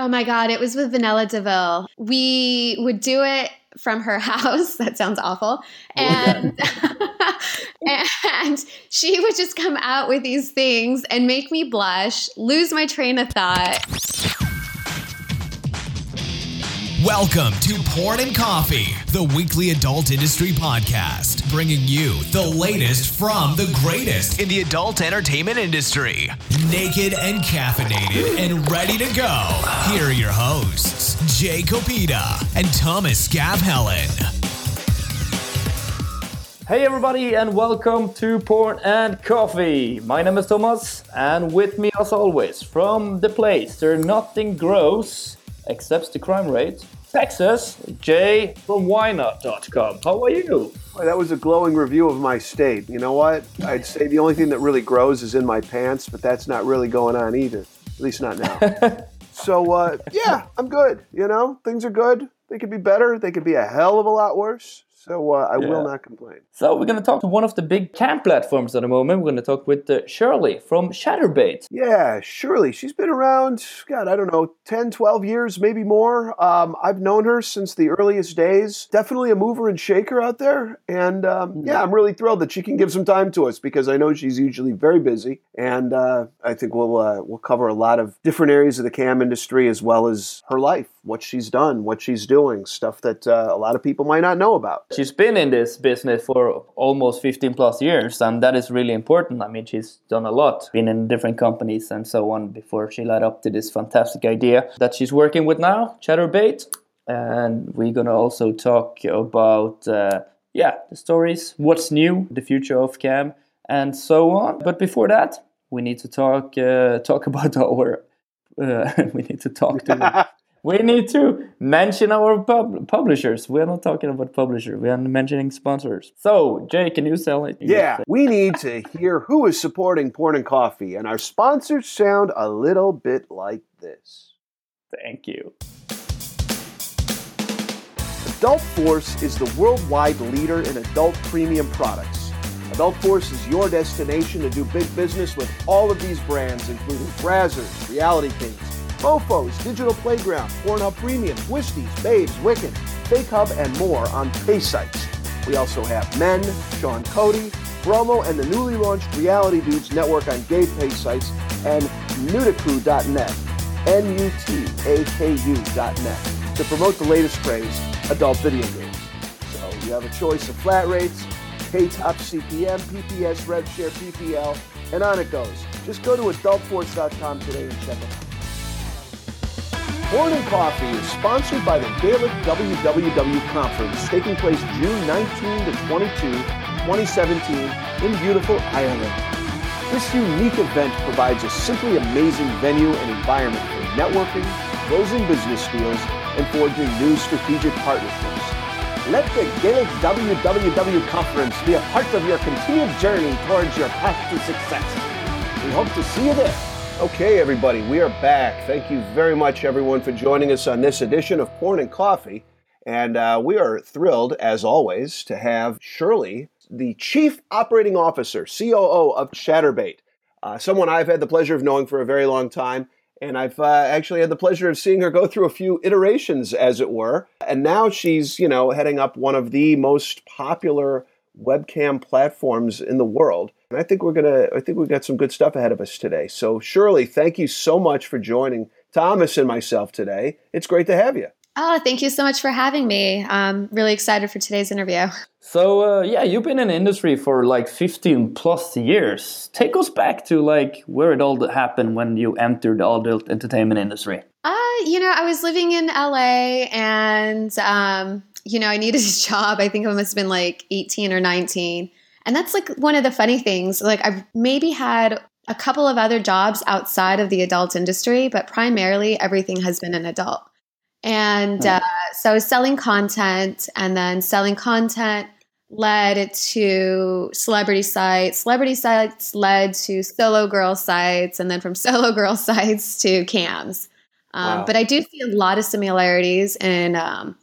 Oh my God, it was with Vanilla Deville. We would do it from her house. That sounds awful. Oh, and and she would just come out with these things and make me blush, lose my train of thought. Welcome to Porn and Coffee, the weekly adult industry podcast, bringing you the latest from the greatest in the adult entertainment industry. Naked and caffeinated and ready to go. Here are your hosts, Jay Kopita and Thomas Helen. Hey everybody and welcome to Porn and Coffee. My name is Thomas and with me as always from the place where nothing grows except the crime rate. Texas, Jay from whynot.com. How are you? Well, that was a glowing review of my state. You know what? I'd say the only thing that really grows is in my pants, but that's not really going on either. At least not now. so, uh, yeah, I'm good. You know, things are good. They could be better. They could be a hell of a lot worse. So uh, I yeah. will not complain. So we're going to talk to one of the big cam platforms at the moment. We're going to talk with uh, Shirley from Chaturbate. Yeah, Shirley. She's been around, God, I don't know, 10, 12 years, maybe more. Um, I've known her since the earliest days. Definitely a mover and shaker out there. And um, yeah, I'm really thrilled that she can give some time to us because I know she's usually very busy. And uh, I think we'll, uh, we'll cover a lot of different areas of the cam industry as well as her life, what she's done, what she's doing, stuff that uh, a lot of people might not know about. She's been in this business for almost 15 plus years and that is really important. I mean she's done a lot been in different companies and so on before she led up to this fantastic idea that she's working with now Chaturbate. and we're gonna also talk about uh, yeah the stories what's new the future of cam and so on. But before that we need to talk uh, talk about our uh, we need to talk to we need to mention our pub- publishers. We're not talking about publisher. We are mentioning sponsors. So, Jay, can you sell it? Yeah, we need to hear who is supporting Porn and Coffee, and our sponsors sound a little bit like this. Thank you. Adult Force is the worldwide leader in adult premium products. Adult Force is your destination to do big business with all of these brands, including Brazzers, Reality Kings, Mofos, Digital Playground, Pornhub Premium, Twisties, Babes, Wicked, Fake Hub, and more on pay sites. We also have Men, Sean Cody, Bromo, and the newly launched Reality Dudes Network on gay pay sites, and Nutaku.net, N-U-T-A-K-U.net, to promote the latest craze, adult video games. So you have a choice of flat rates, pay top CPM, PPS, RevShare, PPL, and on it goes. Just go to adultforce.com today and check it out. Porn and Coffee is sponsored by the Gaelic WWW Conference taking place June 19 to 22, 2017 in beautiful Ireland. This unique event provides a simply amazing venue and environment for networking, closing business deals, and forging new strategic partnerships. Let the Gaelic WWW Conference be a part of your continued journey towards your path to success. We hope to see you there. Okay, everybody, we are back. Thank you very much, everyone, for joining us on this edition of Porn and Coffee. And uh, we are thrilled, as always, to have Shirley, the Chief Operating Officer, COO of Chaturbate, uh, someone I've had the pleasure of knowing for a very long time. And I've uh, actually had the pleasure of seeing her go through a few iterations, as it were. And now she's, you know, heading up one of the most popular webcam platforms in the world. And I think we're gonna I think we've got some good stuff ahead of us today. So Shirley, thank you so much for joining Thomas and myself today. It's great to have you. Oh, thank you so much for having me. I'm really excited for today's interview. So, uh, yeah, you've been in the industry for like 15 plus years. Take us back to like where it all happened when you entered the adult entertainment industry. Uh, you know, I was living in LA and um, you know, I needed a job. I think I must have been like 18 or 19. And that's like one of the funny things. Like, I've maybe had a couple of other jobs outside of the adult industry, but primarily everything has been an adult. And uh, so I was selling content, and then selling content led to celebrity sites. Celebrity sites led to solo girl sites, and then from solo girl sites to cams. Um, wow. But I do see a lot of similarities in um,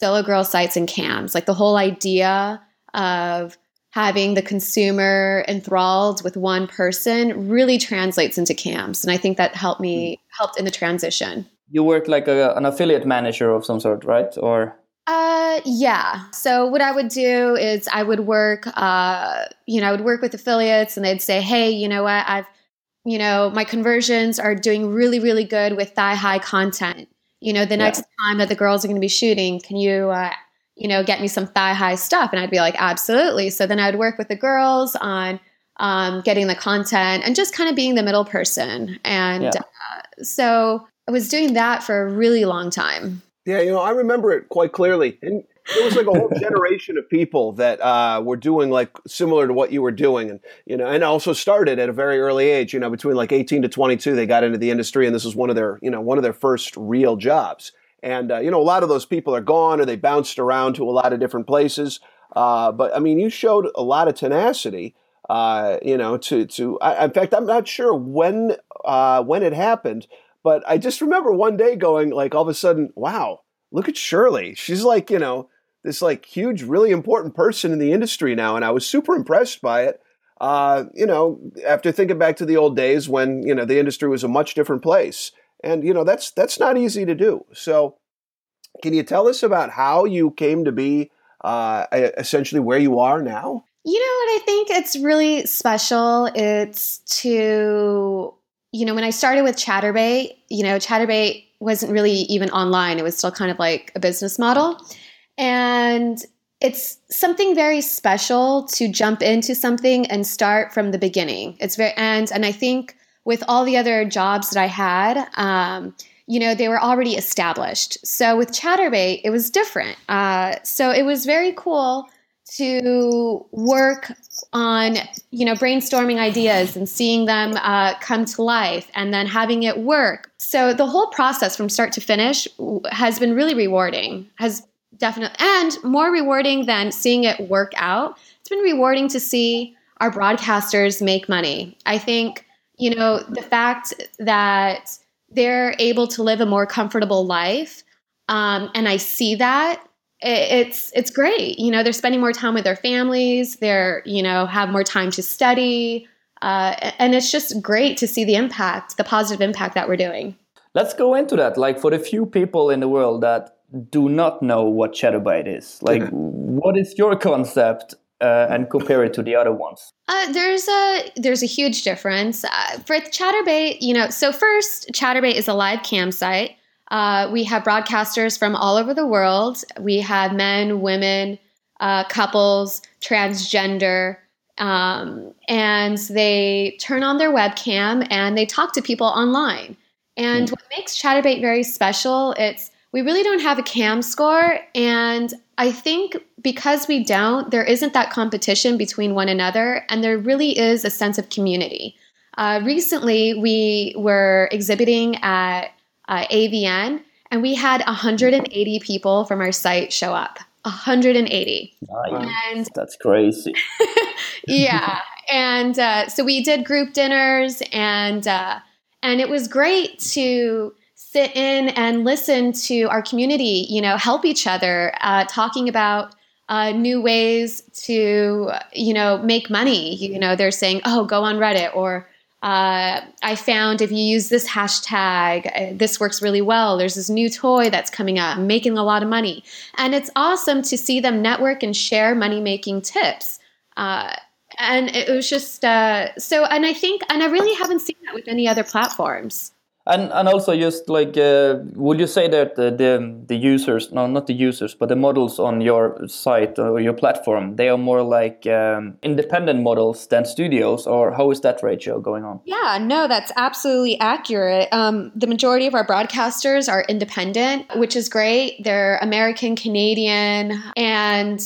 solo girl sites and cams. Like the whole idea of having the consumer enthralled with one person really translates into camps And I think that helped me helped in the transition. you work like a, an affiliate manager of some sort, right? Or uh, yeah. So what I would do is I would work, uh, you know, I would work with affiliates, and they'd say, "Hey, you know what? I've, you know, my conversions are doing really, really good with thigh high content. You know, the yeah. next time that the girls are going to be shooting, can you, uh, you know, get me some thigh high stuff?" And I'd be like, "Absolutely." So then I'd work with the girls on um, getting the content and just kind of being the middle person. And yeah. uh, so I was doing that for a really long time. Yeah, you know, I remember it quite clearly. And there was like a whole generation of people that uh, were doing like similar to what you were doing, and you know, and also started at a very early age. You know, between like eighteen to twenty-two, they got into the industry, and this was one of their, you know, one of their first real jobs. And uh, you know, a lot of those people are gone, or they bounced around to a lot of different places. Uh, but I mean, you showed a lot of tenacity. Uh, you know, to to. I, in fact, I'm not sure when uh, when it happened, but I just remember one day going like all of a sudden, wow, look at Shirley. She's like, you know, this like huge, really important person in the industry now. And I was super impressed by it. Uh, you know, after thinking back to the old days when, you know, the industry was a much different place. And, you know, that's that's not easy to do. So can you tell us about how you came to be uh, essentially where you are now? You know what I think it's really special? It's to you know, when I started with Chaturbate, you know, Chaturbate wasn't really even online. It was still kind of like a business model. And it's something very special to jump into something and start from the beginning. It's very and and I think with all the other jobs that I had, um, you know, they were already established. So with Chaturbate, it was different. Uh, so it was very cool to work on you know brainstorming ideas and seeing them uh, come to life and then having it work so the whole process from start to finish has been really rewarding has definitely and more rewarding than seeing it work out it's been rewarding to see our broadcasters make money i think you know the fact that they're able to live a more comfortable life um, and i see that it's it's great. You know, they're spending more time with their families. They're you know have more time to study, uh, and it's just great to see the impact, the positive impact that we're doing. Let's go into that. Like for the few people in the world that do not know what Chaturbate is, like mm-hmm. what is your concept uh, and compare it to the other ones? Uh, there's a there's a huge difference uh, for Chaturbate. You know, so first, Chaturbate is a live cam site. Uh, we have broadcasters from all over the world. We have men, women, uh, couples, transgender, um, and they turn on their webcam and they talk to people online. And mm. what makes Chaturbate very special, it's we really don't have a cam score, and I think because we don't, there isn't that competition between one another, and there really is a sense of community. Uh, recently, we were exhibiting at uh, AVN, and we had 180 people from our site show up. 180. Nice. And that's crazy. yeah, and uh, so we did group dinners, and uh, and it was great to sit in and listen to our community. You know, help each other, uh, talking about. Uh, new ways to you know make money you know they're saying oh go on reddit or uh, I found if you use this hashtag, uh, this works really well. There's this new toy that's coming out, making a lot of money. And it's awesome to see them network and share money making tips. Uh, and it was just uh, so, and I think, and I really haven't seen that with any other platforms. And and also just like, uh, would you say that the, the, the users, no, not the users, but the models on your site or your platform, they are more like um, independent models than studios, or how is that ratio going on? Yeah, no, that's absolutely accurate. Um, the majority of our broadcasters are independent, which is great. They're American, Canadian, and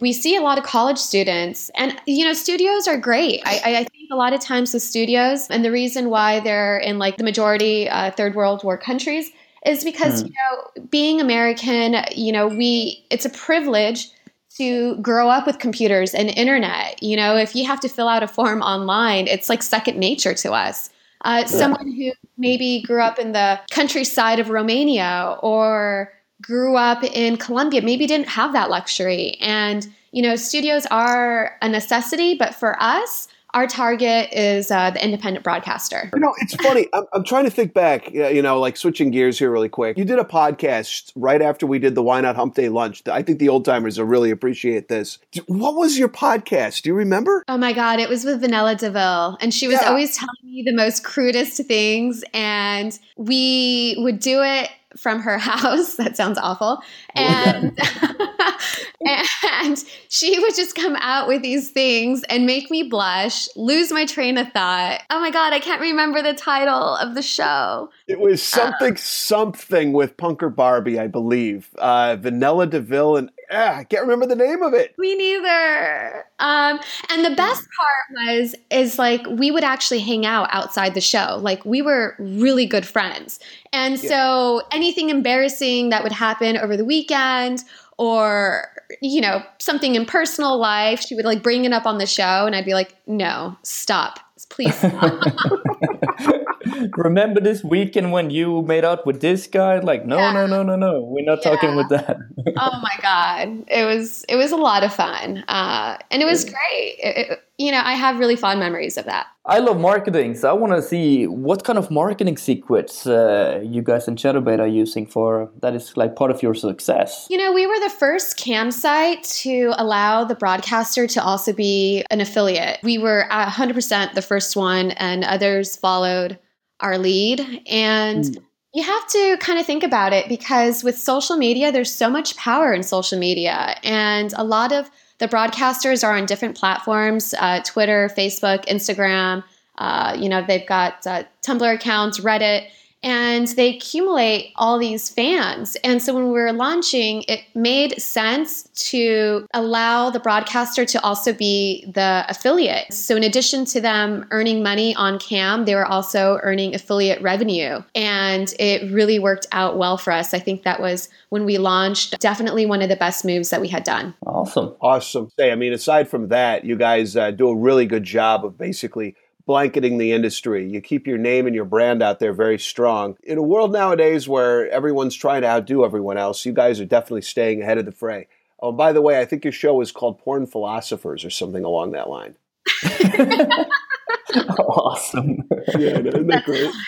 we see a lot of college students and you know studios are great I, I, think a lot of times with studios and the reason why they're in like the majority uh, third world war countries is because mm. you know being american you know we it's a privilege to grow up with computers and internet you know if you have to fill out a form online it's like second nature to us uh, yeah. someone who maybe grew up in the countryside of romania or grew up in Colombia maybe didn't have that luxury. And, you know, studios are a necessity, but for us, our target is uh, the independent broadcaster. You know, it's funny. I'm, I'm trying to think back, you know, like switching gears here really quick. You did a podcast right after we did the Why Not Hump Day lunch. I think the old timers will really appreciate this. What was your podcast? Do you remember? Oh my God, it was with Vanilla Deville. And she was Yeah. always telling me the most crudest things. And we would do it from her house. That sounds awful. And and she would just come out with these things and make me blush, lose my train of thought. Oh my god, I can't remember the title of the show. It was something, something with Punker Barbie, I believe. Uh, Vanilla Deville, and ah, I can't remember the name of it. Me neither. Um, and the best part was is like we would actually hang out outside the show. Like we were really good friends. And so anything embarrassing that would happen over the weekend or you know, something in personal life, she would like bring it up on the show and I'd be like, "No, stop. Please stop." Remember this weekend when you made out with this guy? Like, no, Yeah. no, no, no, no. We're not talking with that. oh my god it was it was a lot of fun uh, and it was great It- it- you know i have really fond memories of that I love marketing, so I want to see what kind of marketing secrets uh, you guys in Chaturbate are using for that is like part of your success. you know we were the first cam site to allow the broadcaster to also be an affiliate we were at 100% the first one and others followed our lead and you have to kind of think about it because with social media, there's so much power in social media. And a lot of the broadcasters are on different platforms uh, Twitter, Facebook, Instagram. Uh, you know, they've got uh, Tumblr accounts, Reddit, and they accumulate all these fans. And so when we were launching, it made sense to allow the broadcaster to also be the affiliate. So in addition to them earning money on cam, they were also earning affiliate revenue. And it really worked out well for us. I think that was when we launched, definitely one of the best moves that we had done. Awesome. Awesome. Say, I mean, aside from that, you guys uh, do a really good job of basically blanketing the industry. You keep your name and your brand out there very strong. In a world nowadays where everyone's trying to outdo everyone else, you guys are definitely staying ahead of the fray. Oh, by the way, I think your show is called Porn Philosophers or something along that line. awesome. Yeah, isn't great?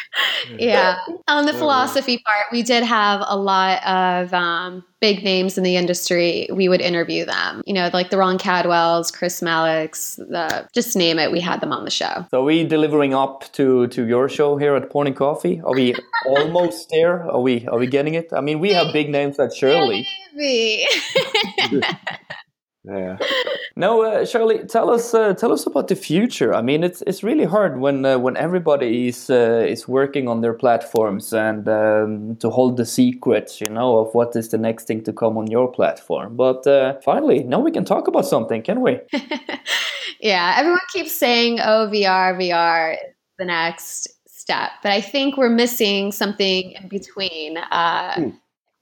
Yeah. On the philosophy part, we did have a lot of um, big names in the industry. We would interview them, you know, like the Ron Cadwells, Chris Mallick's, the, just name it. We had them on the show. So are we delivering up to to your show here at Porn and Coffee? Are we almost there? Are we are we getting it? I mean, we have big names like Shirley. Maybe. Yeah. No, uh, Shirley, tell us uh, tell us about the future. I mean, it's it's really hard when uh, when everybody is uh, is working on their platforms and um, to hold the secrets, you know, of what is the next thing to come on your platform. But uh, finally, now we can talk about something, can we? yeah. Everyone keeps saying, oh, VR, VR the next step. But I think we're missing something in between. Uh, Hmm.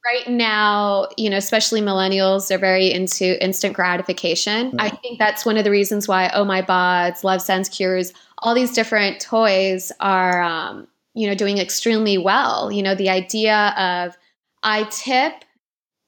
Right now, you know, especially millennials, they're very into instant gratification. I think that's one of the reasons why Oh My Bods, Lovense Cures, all these different toys are, um, you know, doing extremely well. You know, the idea of I tip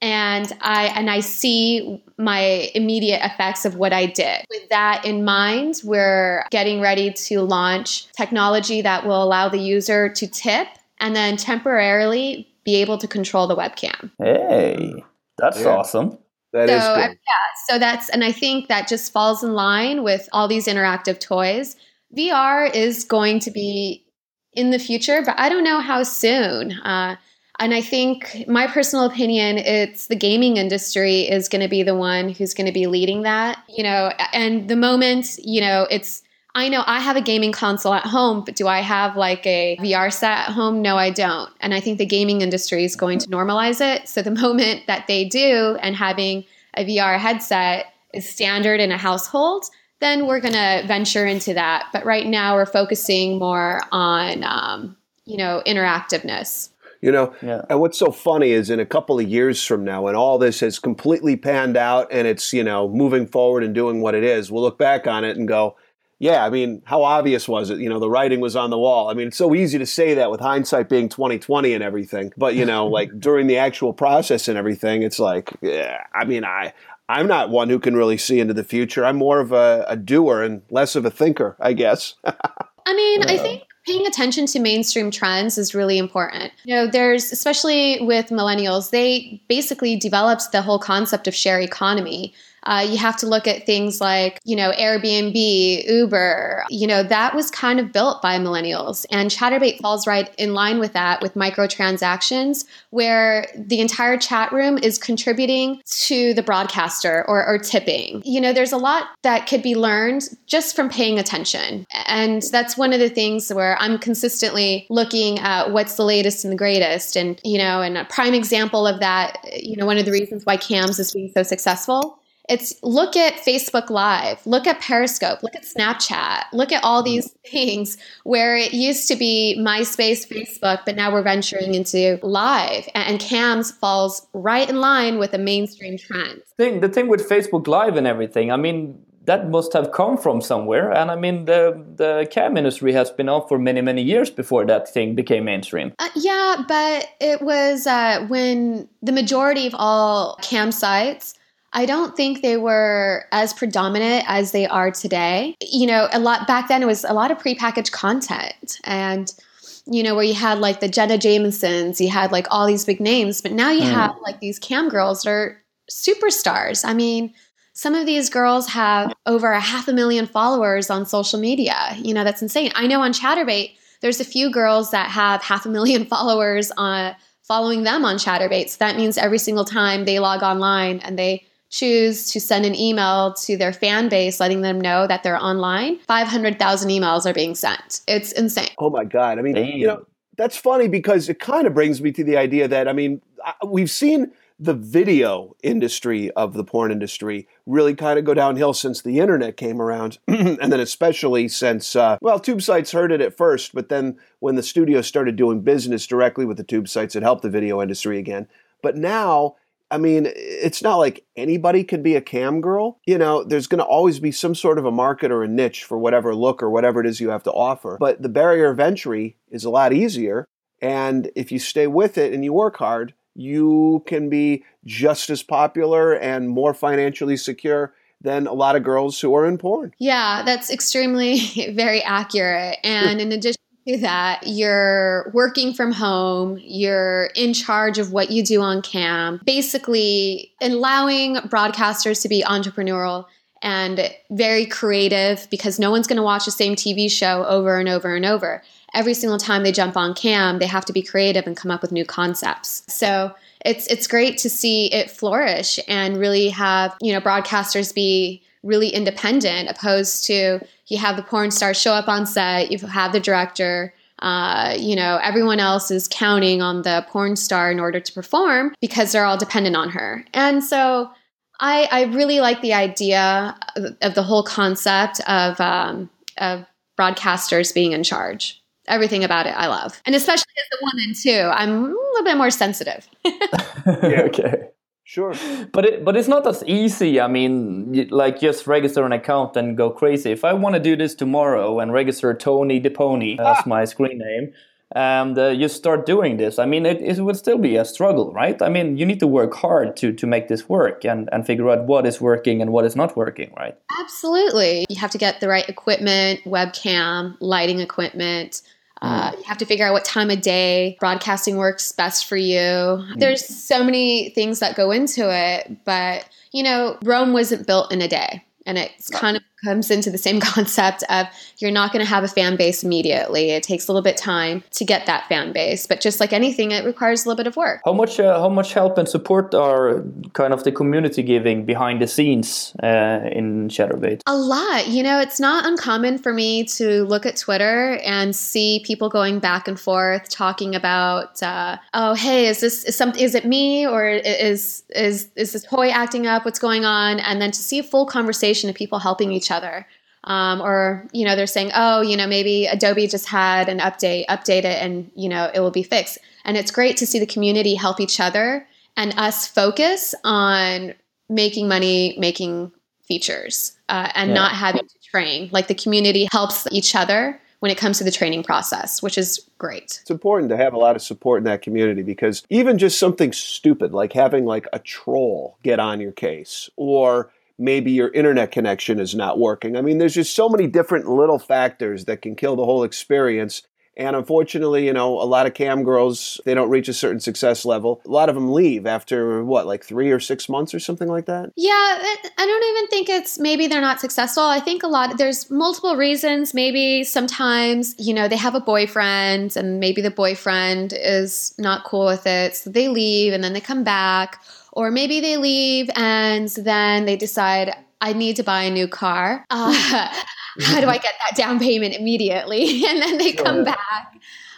and I and I see my immediate effects of what I did. With that in mind, we're getting ready to launch technology that will allow the user to tip and then temporarily be able to control the webcam. Hey, that's Yeah. awesome. That so is good. yeah, so that's and I think that just falls in line with all these interactive toys. VR is going to be in the future, but I don't know how soon. Uh, and I think my personal opinion, it's the gaming industry is going to be the one who's going to be leading that. You know, and the moment you know it's. I know I have a gaming console at home, but do I have like a VR set at home? No, I don't. And I think the gaming industry is going to normalize it. So the moment that they do and having a VR headset is standard in a household, then we're going to venture into that. But right now we're focusing more on, um, you know, interactiveness. You know, Yeah. and what's so funny is in a couple of years from now, when all this has completely panned out and it's, you know, moving forward and doing what it is, we'll look back on it and go, yeah, I mean, how obvious was it? You know, the writing was on the wall. I mean, it's so easy to say that with hindsight being 2020 and everything. But, you know, like during the actual process and everything, it's like, yeah, I mean, I I'm not one who can really see into the future. I'm more of a, a doer and less of a thinker, I guess. I mean, I think paying attention to mainstream trends is really important. You know, there's especially with millennials, they basically developed the whole concept of share economy. Uh, you have to look at things like, you know, Airbnb, Uber, you know, that was kind of built by millennials. And Chaturbate falls right in line with that with microtransactions, where the entire chat room is contributing to the broadcaster or, or tipping. You know, there's a lot that could be learned just from paying attention. And that's one of the things where I'm consistently looking at what's the latest and the greatest. And, you know, and a prime example of that, you know, one of the reasons why CAMS is being so successful it's look at Facebook Live, look at Periscope, look at Snapchat, look at all these things where it used to be MySpace, Facebook, but now we're venturing into live. And CAMS falls right in line with the mainstream trend. Thing, the thing with Facebook Live and everything, I mean, that must have come from somewhere. And I mean, the the cam industry has been on for many, many years before that thing became mainstream. Uh, yeah, but it was uh, when the majority of all cam sites I don't think they were as predominant as they are today. You know, a lot back then it was a lot of prepackaged content and you know, where you had like the Jenna Jamesons, you had like all these big names, but now you mm. have like these cam girls that are superstars. I mean, some of these girls have over a half a million followers on social media. You know, that's insane. I know on Chaturbate, there's a few girls that have half a million followers on following them on Chaturbate. So that means every single time they log online and they choose to send an email to their fan base letting them know that they're online, 500,000 emails are being sent. It's insane. Oh my God. I mean, Damn. you know, that's funny because it kind of brings me to the idea that, I mean, we've seen the video industry of the porn industry really kind of go downhill since the internet came around. and then, especially since, uh, well, tube sites heard it at first, but then when the studio started doing business directly with the tube sites, it helped the video industry again. But now, I mean, it's not like anybody can be a cam girl. You know, there's going to always be some sort of a market or a niche for whatever look or whatever it is you have to offer. But the barrier of entry is a lot easier. And if you stay with it and you work hard, you can be just as popular and more financially secure than a lot of girls who are in porn. Yeah, that's extremely very accurate. And in addition that you're working from home, you're in charge of what you do on cam, basically allowing broadcasters to be entrepreneurial and very creative because no one's going to watch the same TV show over and over and over. Every single time they jump on cam, they have to be creative and come up with new concepts. So it's it's great to see it flourish and really have, you know, broadcasters be really independent opposed to you have the porn star show up on set, you have the director, uh, you know, everyone else is counting on the porn star in order to perform because they're all dependent on her. And so I, I really like the idea of, of the whole concept of, um, of broadcasters being in charge. Everything about it I love. And especially as a woman, too, I'm a little bit more sensitive. yeah, okay. Sure. But it, but it's not as easy. I mean, like just register an account and go crazy. If I want to do this tomorrow and register Tony DePony as ah. my screen name, and uh, you start doing this, I mean, it, it would still be a struggle, right? I mean, you need to work hard to to make this work and and figure out what is working and what is not working, right? Absolutely. You have to get the right equipment, webcam, lighting equipment uh, you have to figure out what time of day broadcasting works best for you. Mm. There's so many things that go into it, but you know, Rome wasn't built in a day. And it's kind of comes into the same concept of you're not going to have a fan base immediately. It takes a little bit time to get that fan base, but just like anything, it requires a little bit of work. How much uh, how much help and support are kind of the community giving behind the scenes uh, in Chaturbate? A lot. You know, it's not uncommon for me to look at Twitter and see people going back and forth talking about, uh, oh, hey, is this is some is it me or is is is this toy acting up? What's going on? And then to see a full conversation of people helping each other. Um, or you know they're saying oh you know maybe adobe just had an update update it and you know it will be fixed and it's great to see the community help each other and us focus on making money making features uh, and yeah. not having to train like the community helps each other when it comes to the training process, which is great. It's important to have a lot of support in that community because even just something stupid like having like a troll get on your case or maybe your internet connection is not working. I mean, there's just so many different little factors that can kill the whole experience. And unfortunately, you know, a lot of cam girls, they don't reach a certain success level. A lot of them leave after what, like three or six months or something like that? Yeah, I don't even think it's maybe they're not successful. I think a lot, there's multiple reasons. Maybe sometimes, you know, they have a boyfriend and maybe the boyfriend is not cool with it. So they leave and then they come back. Or maybe they leave and then they decide, I need to buy a new car. Uh, how do I get that down payment immediately? and then they come back.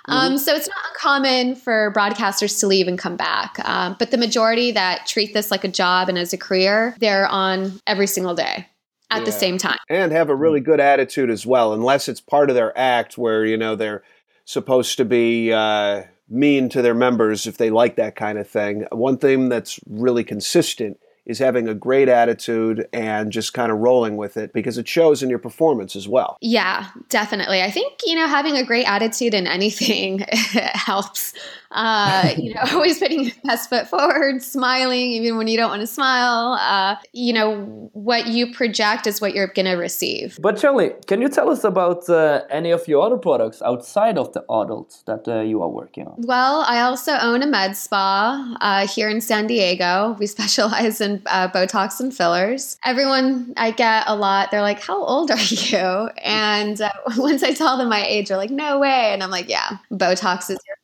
Um, mm-hmm. so it's not uncommon for broadcasters to leave and come back. Um, but the majority that treat this like a job and as a career, they're on every single day at yeah. the same time. And have a really good attitude as well, unless it's part of their act where, you know, they're supposed to be. Uh, mean to their members if they like that kind of thing. One thing that's really consistent is having a great attitude and just kind of rolling with it because it shows in your performance as well. Yeah, definitely. I think, you know, having a great attitude in anything helps. Uh, you know, always putting your best foot forward, smiling even when you don't want to smile. Uh, you know, what you project is what you're going to receive. But Shirley, can you tell us about uh, any of your other products outside of the adults that uh, you are working on? Well, I also own a med spa uh, here in San Diego. We specialize in uh, Botox and fillers. Everyone I get a lot, they're like, How old are you? And once I tell them my age, they're like, No way. And I'm like, Yeah, Botox is your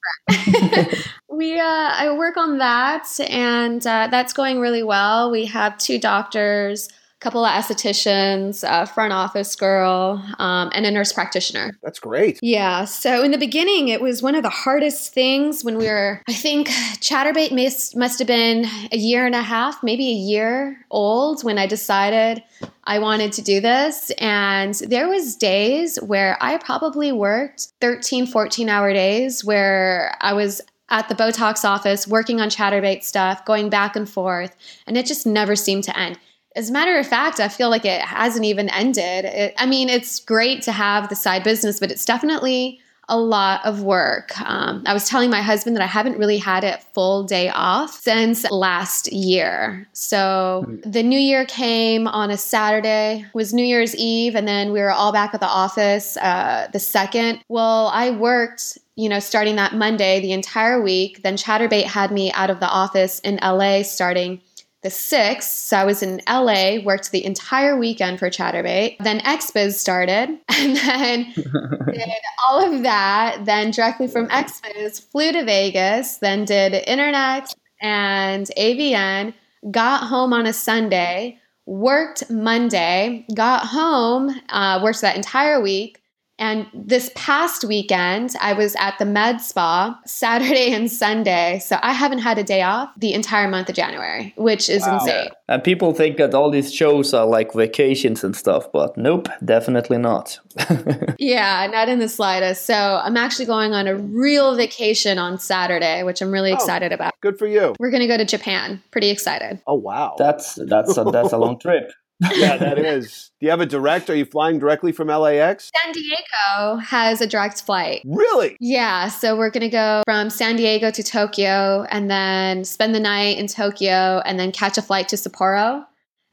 we uh, I work on that, and uh, that's going really well. We have two doctors, a couple of estheticians, a front office girl, um, and a nurse practitioner. That's great. Yeah. So in the beginning, it was one of the hardest things when we were. I think Chaturbate must must have been a year and a half, maybe a year old when I decided I wanted to do this. And there was days where I probably worked 13, 14 hour days where I was at the Botox office working on Chaturbate stuff, going back and forth, and it just never seemed to end. As a matter of fact, I feel like it hasn't even ended. It, I mean, it's great to have the side business, but it's definitely a lot of work. Um, I was telling my husband that I haven't really had a full day off since last year. So the new year came on a Saturday, was New Year's Eve, and then we were all back at the office uh, the second. Well, I worked you know, starting that Monday the entire week. Then Chaturbate had me out of the office in LA starting the 6th. So I was in LA, worked the entire weekend for Chaturbate. Then XBiz started, and then did all of that. Then directly from XBiz, flew to Vegas, then did Internext and AVN, got home on a Sunday, worked Monday, got home, uh, worked that entire week, and this past weekend, I was at the med spa Saturday and Sunday. So I haven't had a day off the entire month of January, which is wow. insane. And people think that all these shows are like vacations and stuff, but nope, definitely not. yeah, not in the slightest. So I'm actually going on a real vacation on Saturday, which I'm really oh, excited about. Good for you. We're going to go to Japan. Pretty excited. Oh, wow. That's that's a, that's a long trip yeah, that is. Do you have a direct? Are you flying directly from LAX? San Diego has a direct flight. Really? Yeah. So we're going to go from San Diego to Tokyo and then spend the night in Tokyo and then catch a flight to Sapporo.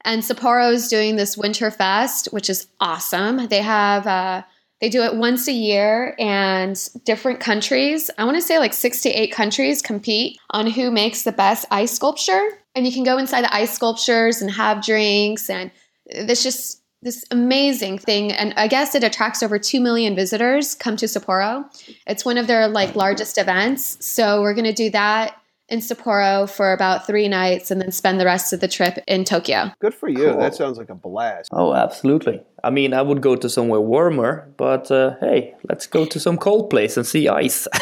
And Sapporo is doing this Winter Fest, which is awesome. They have, uh, they do it once a year, and different countries, I want to say like six to eight countries, compete on who makes the best ice sculpture. And you can go inside the ice sculptures and have drinks and it's just this amazing thing. And i guess it attracts over 2 million visitors come to sapporo. It's one of their like largest events. So we're going to do that in sapporo for about three nights and then spend the rest of the trip in tokyo. Good for you. Cool. that sounds like a blast. Oh absolutely. I mean i would go to somewhere warmer but uh, hey let's go to some cold place and see ice.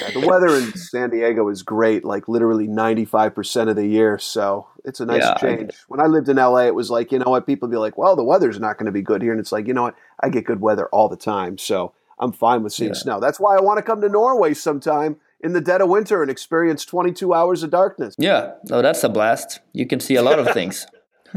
Yeah, the weather in San Diego is great, like literally 95% of the year. So it's a nice yeah, change. When I lived in LA, it was like, you know what? People be like, well, the weather's not going to be good here. And it's like, you know what? I get good weather all the time. So I'm fine with seeing yeah. snow. That's why I want to come to Norway sometime in the dead of winter and experience 22 hours of darkness. Yeah. Oh, that's a blast. You can see a lot of things.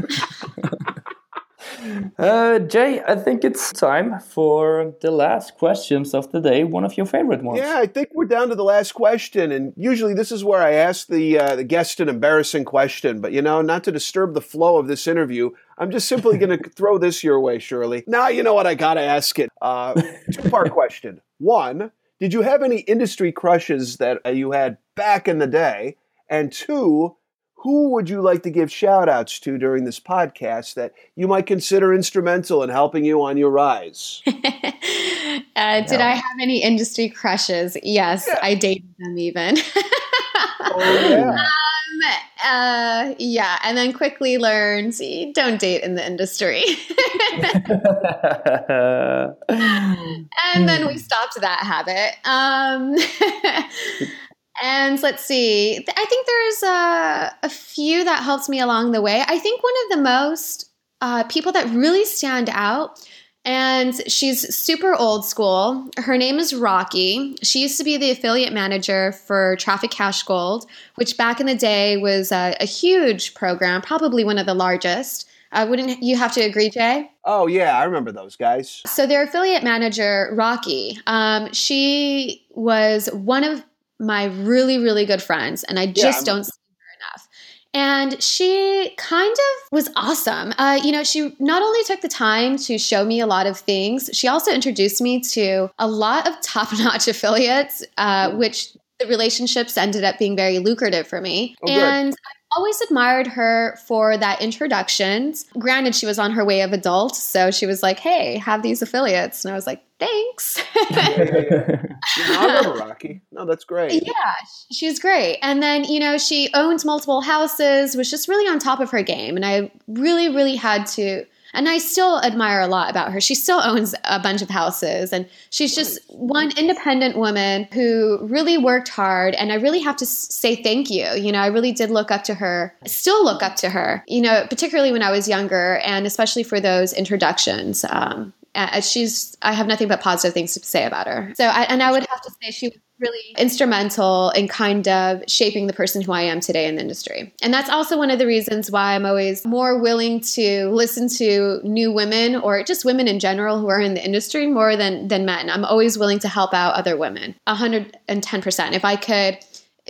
Uh, Jay, I think it's time for the last questions of the day. One of your favorite ones. Yeah, I think we're down to the last question, and usually this is where I ask the uh, the guest an embarrassing question. But you know, not to disturb the flow of this interview, I'm just simply going to throw this your way, Shirley. Now you know what I got to ask it. Uh, two part question. One, did you have any industry crushes that uh, you had back in the day? And two, who would you like to give shout outs to during this podcast that you might consider instrumental in helping you on your rise? uh, did I have any industry crushes? Yes, yeah. I dated them even. oh, yeah. Um, uh, yeah, and then quickly learned don't date in the industry. and then we stopped that habit. Um, and let's see, I think there's a, a, few that helped me along the way. I think one of the most uh, people that really stand out, and she's super old school. Her name is Rocky. She used to be the affiliate manager for Traffic Cash Gold, which back in the day was a, a huge program, probably one of the largest. Uh, wouldn't you have to agree, Jay? Oh yeah, I remember those guys. So their affiliate manager, Rocky, um, she was one of my really, really good friends, and I just yeah, don't see her enough. And she kind of was awesome. Uh, you know, she not only took the time to show me a lot of things, she also introduced me to a lot of top notch affiliates, uh, which the relationships ended up being very lucrative for me. Oh, and always admired her for that introductions. Granted, she was on her way of adult, so she was like, "Hey, have these affiliates," and I was like, "Thanks." yeah. I love Rocky. No, that's great. Yeah, she's great. And then you know she owns multiple houses, was just really on top of her game, and I really, really had to and I still admire a lot about her. She still owns a bunch of houses and she's just one independent woman who really worked hard. And I really have to say thank you. You know, I really did look up to her, still look up to her, you know, particularly when I was younger and especially for those introductions. Um, she's, I have nothing but positive things to say about her. So, I, and I would have to say she was really instrumental in kind of shaping the person who I am today in the industry. And that's also one of the reasons why I'm always more willing to listen to new women or just women in general who are in the industry more than than men. I'm always willing to help out other women. 110%. If I could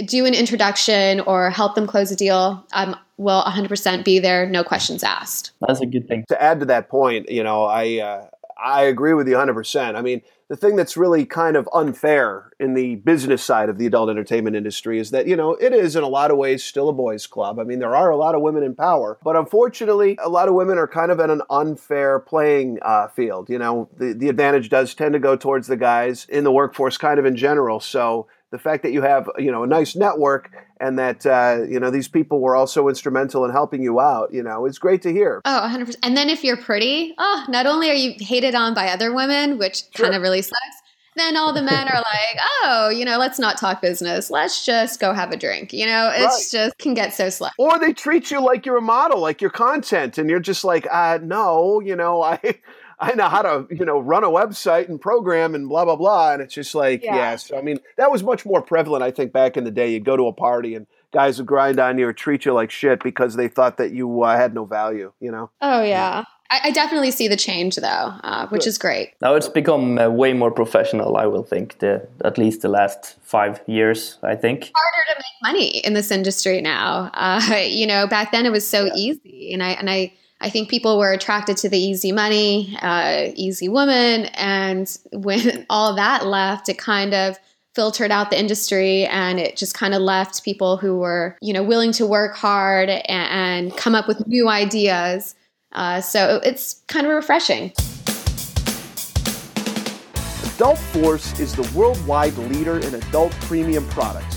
do an introduction or help them close a deal, I'm will 100% be there, no questions asked. That's a good thing. To add to that point, you know, I uh, I agree with you 100%. I mean, the thing that's really kind of unfair in the business side of the adult entertainment industry is that, you know, it is in a lot of ways still a boys' club. I mean, there are a lot of women in power, but unfortunately, a lot of women are kind of in an unfair playing uh, field. You know, the, the advantage does tend to go towards the guys in the workforce kind of in general. So, the fact that you have you know a nice network and that uh, you know these people were also instrumental in helping you out you know it's great to hear. Oh 100% and then if you're pretty oh not only are you hated on by other women which sure. kind of really sucks then all the men are like oh you know let's not talk business. Let's just go have a drink. You know it's right. just can get so slow or they treat you like you're a model like your content and you're just like uh no you know i I know how to, you know, run a website and program and blah blah blah. And it's just like, yeah. yes. I mean, that was much more prevalent, I think, back in the day. You'd go to a party and guys would grind on you or treat you like shit because they thought that you uh, had no value. You know? Oh yeah. I, I definitely see the change though, uh, which Good. is great. Now it's become uh, way more professional. I will think the at least the last five years. I think harder to make money in this industry now. Uh, you know, back then it was so yeah. easy, and I and I I think people were attracted to the easy money, uh, easy woman. And when all that left, it kind of filtered out the industry and it just kind of left people who were, you know, willing to work hard and, and come up with new ideas. Uh, so it's kind of refreshing. Adult Force is the worldwide leader in adult premium products.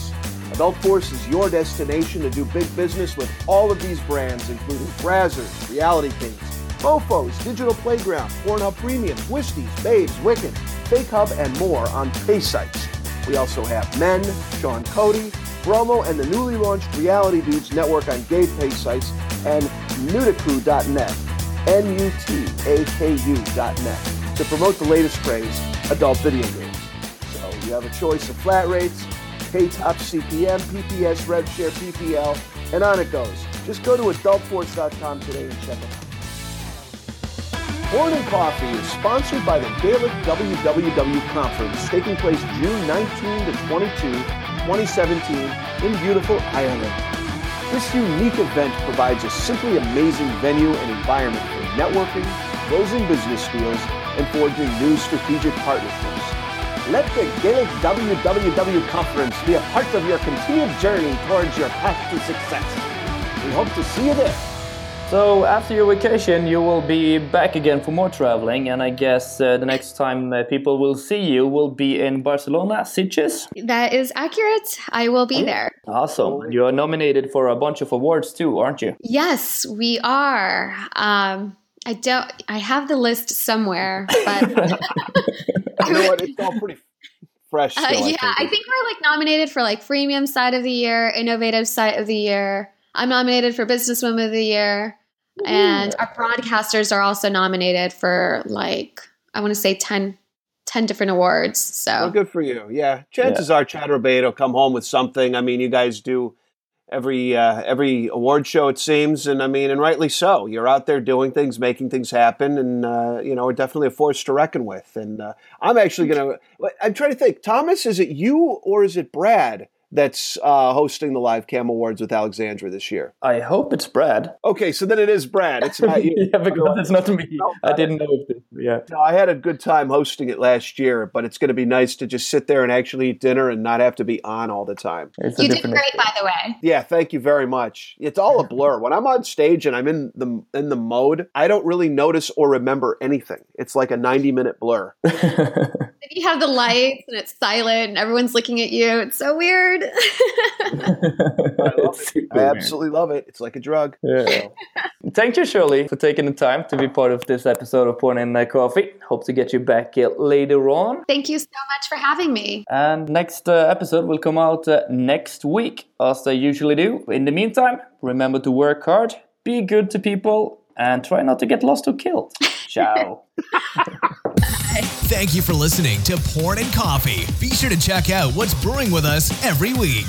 Adult is your destination to do big business with all of these brands, including Brazzers, Reality Kings, Mofos, Digital Playground, Pornhub Premium, Twisties, Babes, Wicked, Fake Hub, and more on pay sites. We also have Men, Sean Cody, Bromo, and the newly launched Reality Dudes Network on gay pay sites and Nutaku.net, N-U-T-A-K-U.net, to promote the latest craze, adult video games. So you have a choice of flat rates, K top CPM, PPS, RevShare, PPL, and on it goes. Just go to adultforce.com today and check it out. Porn and Coffee is sponsored by the Gaelic WWW Conference taking place June 19 to 22, 2017 in beautiful Ireland. This unique event provides a simply amazing venue and environment for networking, closing business deals, and forging new strategic partnerships. Let the Gaelic WWW Conference be a part of your continued journey towards your path to success. We hope to see you there. So after your vacation, you will be back again for more traveling, and I guess uh, the next time uh, people will see you will be in Barcelona, Sitges. That is accurate. I will be there. Awesome! And you are nominated for a bunch of awards too, aren't you? Yes, we are. Um, I don't. I have the list somewhere, but You know what? It's all pretty fresh. Uh, yeah, I I think. think we're like nominated for like freemium side of the year, innovative side of the year. I'm nominated for businesswoman of the year, and our broadcasters are also nominated for like I want to say 10, 10 different awards. So Well, good for you. Yeah, chances are Chaturbate will come home with something. I mean, you guys do every uh, every award show it seems, and I mean, and rightly so. You're out there doing things, making things happen, and uh, you know, we're definitely a force to reckon with. And uh, I'm actually gonna. I'm trying to think. Thomas, is it you or is it Brad that's uh, hosting the Live Cam Awards with Alexandra this year? I hope it's Brad. Okay, so then it is Brad. It's not you. yeah, because it's not me. I didn't know if it. Yeah. No, I had a good time hosting it last year, but it's going to be nice to just sit there and actually eat dinner and not have to be on all the time. It's you did different great, by the way. Yeah, thank you very much. It's all a blur. When I'm on stage and I'm in the in the mode, I don't really notice or remember anything. It's like a 90 minute blur. If you have the lights and it's silent and everyone's looking at you, it's so weird. It's super I weird. absolutely love it. It's like a drug. Yeah. Thank you, Shirley, for taking the time to be part of this episode of Porn and uh, Coffee. Hope to get you back uh, later on. Thank you so much for having me. And next uh, episode will come out uh, next week, as they usually do. In the meantime, remember to work hard, be good to people, and try not to get lost or killed. Ciao. Thank you for listening to Porn and Coffee. Be sure to check out what's brewing with us every week.